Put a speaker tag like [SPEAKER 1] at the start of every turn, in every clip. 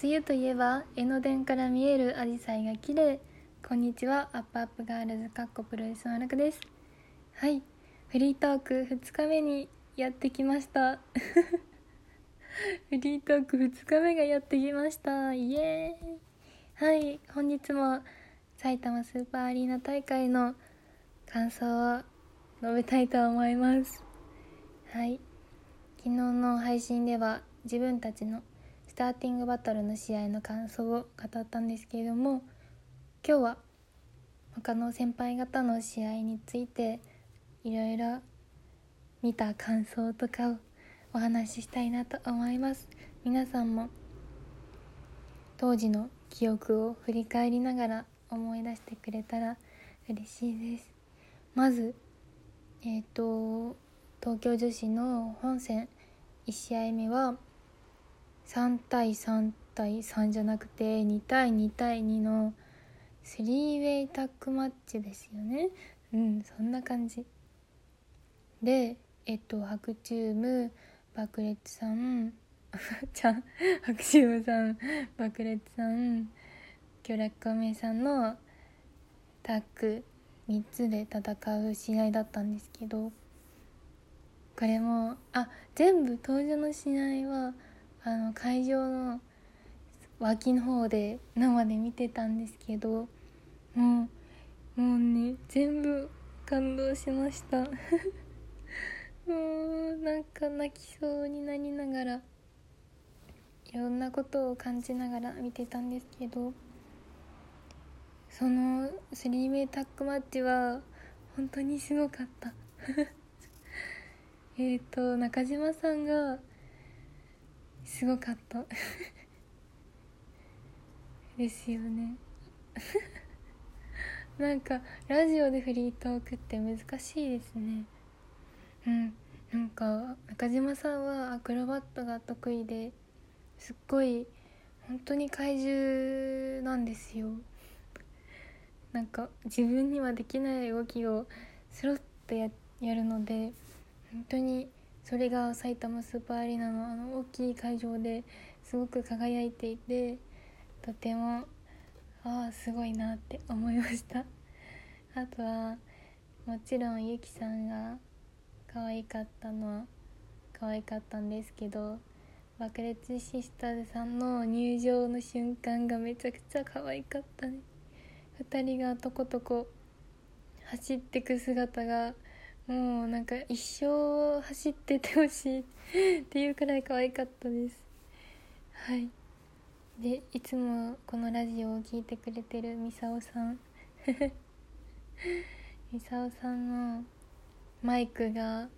[SPEAKER 1] 梅雨といえば江ノ電から見える紫陽花が綺麗。こんにちは。アップアップガールズかっこプロレスの楽です。はい。フリートーク2日目にやってきました。フリートーク2日目がやってきました。イエーイ。はい。本日も埼玉スーパーアリーナ大会の感想を述べたいと思います。はい。昨日の配信では自分たちのターティングバトルの試合の感想を語ったんですけれども今日は他の先輩方の試合についていろいろ見た感想とかをお話ししたいなと思います。皆さんも当時の記憶を振り返りながら思い出してくれたら嬉しいです。まずえっ、ー、と東京女子の本戦1試合目は3対3対3じゃなくて2対2対2のスリーウェイタッグマッチですよね。うんそんな感じ。でえっと白チューム爆裂さんちゃん白チュームさん爆裂さん巨楽孔明さんのタッグ3つで戦う試合だったんですけどこれもあ全部登場の試合はあの会場の脇の方で生で見てたんですけどもうもうね全部感動しました。もうなんか泣きそうになりながらいろんなことを感じながら見てたんですけどそのスリータックマッチは本当にすごかった。えっと中島さんがすごかった。ですよね。なんかラジオでフリートークって難しいですね。うん。なんか中島さんはアクロバットが得意ですっごい本当に怪獣なんですよ。なんか自分にはできない動きをスロッとややるので本当にそれが埼玉スーパーアリーナのあの大きい会場ですごく輝いていてとてもああすごいなって思いました。あとはもちろんゆきさんが可愛かったのは可愛かったんですけど爆裂シスターズさんの入場の瞬間がめちゃくちゃ可愛かったね。2人がとことこ走ってく姿がもうなんか一生走っててほしいっていうくらい可愛かったです。はい。でいつもこのラジオを聴いてくれてるみさおさん。みさおさんのマイクが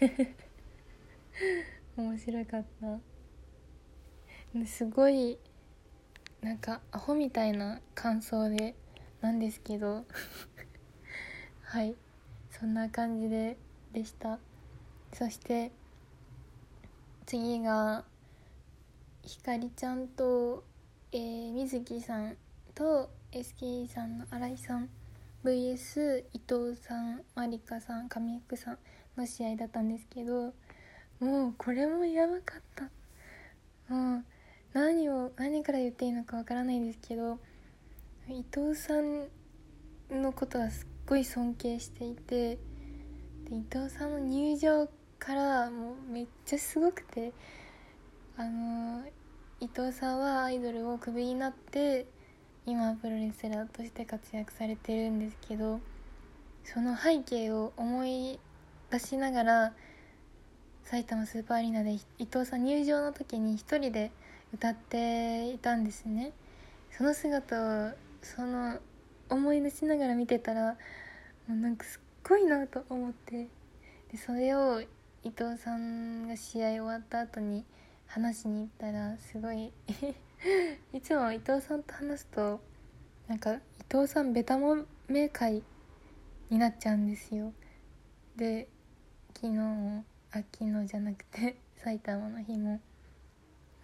[SPEAKER 1] 面白かった。すごいなんかアホみたいな感想でなんですけど。はい。そんな感じででした。そして次がひかりちゃんと、えー、水木さんと SKE さんの新井さん VS 伊藤さんまりかさん上福さんの試合だったんですけどもうこれもやばかった。もう何を何から言っていいのかわからないですけど伊藤さんのことはすっごい尊敬していてで伊藤さんの入場からもうめっちゃすごくてあの伊藤さんはアイドルをクビになって今プロレスラーとして活躍されてるんですけどその背景を思い出しながら埼玉スーパーアリーナで伊藤さん入場の時に一人で歌っていたんですね。その姿をその思い出しながら見てたらもうなんかすっごいなと思って。でそれを伊藤さんが試合終わった後に話しに行ったらすごい いつも伊藤さんと話すとなんか伊藤さんベタもめ会になっちゃうんですよ。で昨日あ昨日じゃなくて 埼玉の日も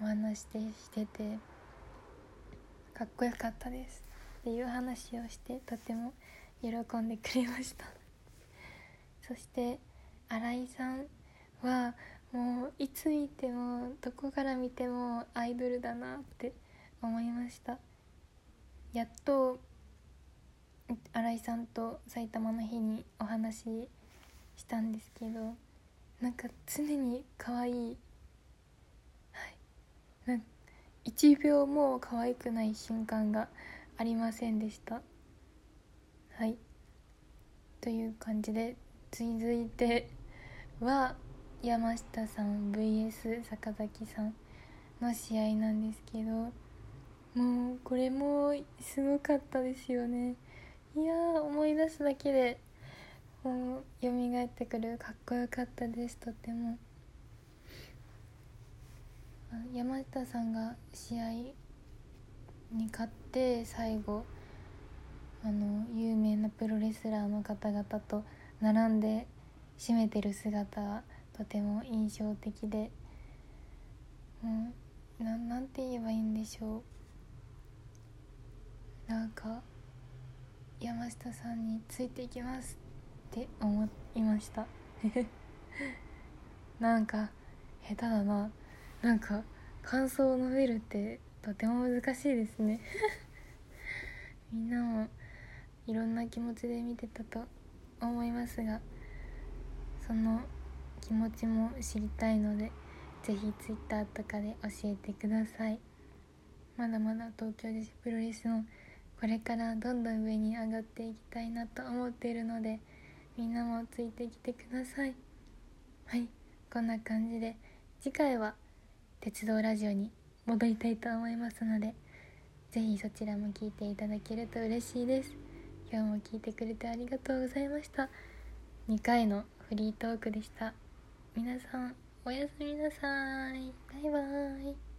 [SPEAKER 1] お話してしててかっこよかったです。っていう話をしてとても喜んでくれました。そして新井さんはもういつ見てもどこから見てもアイドルだなって思いました。やっと新井さんと埼玉の日にお話ししたんですけどなんか常に可愛い。はい。な1秒も可愛くない瞬間がありませんでした。はい。という感じで続いては山下さん VS 坂崎さんの試合なんですけどもうこれもすごかったですよね。いや思い出すだけでもう蘇ってくるかっこよかったですとても。山下さんが試合に勝って最後あの有名なプロレスラーの方々と並んで締めてる姿はとても印象的でもうななんて言えばいいんでしょう。なんか山下さんについていきますって思いました。なんか下手だな。なんか感想を述べるってとても難しいですね。みんなもいろんな気持ちで見てたと思いますがその気持ちも知りたいので是非 Twitter とかで教えてください。まだまだ東京女子プロレスのこれからどんどん上に上がっていきたいなと思っているのでみんなもついてきてください。はい。こんな感じで次回は鉄道ラジオに戻りたいと思いますので是非そちらも聞いていただけると嬉しいです。今日も聞いてくれてありがとうございました。2回のフリートークでした。皆さんおやすみなさい。バイバーイ。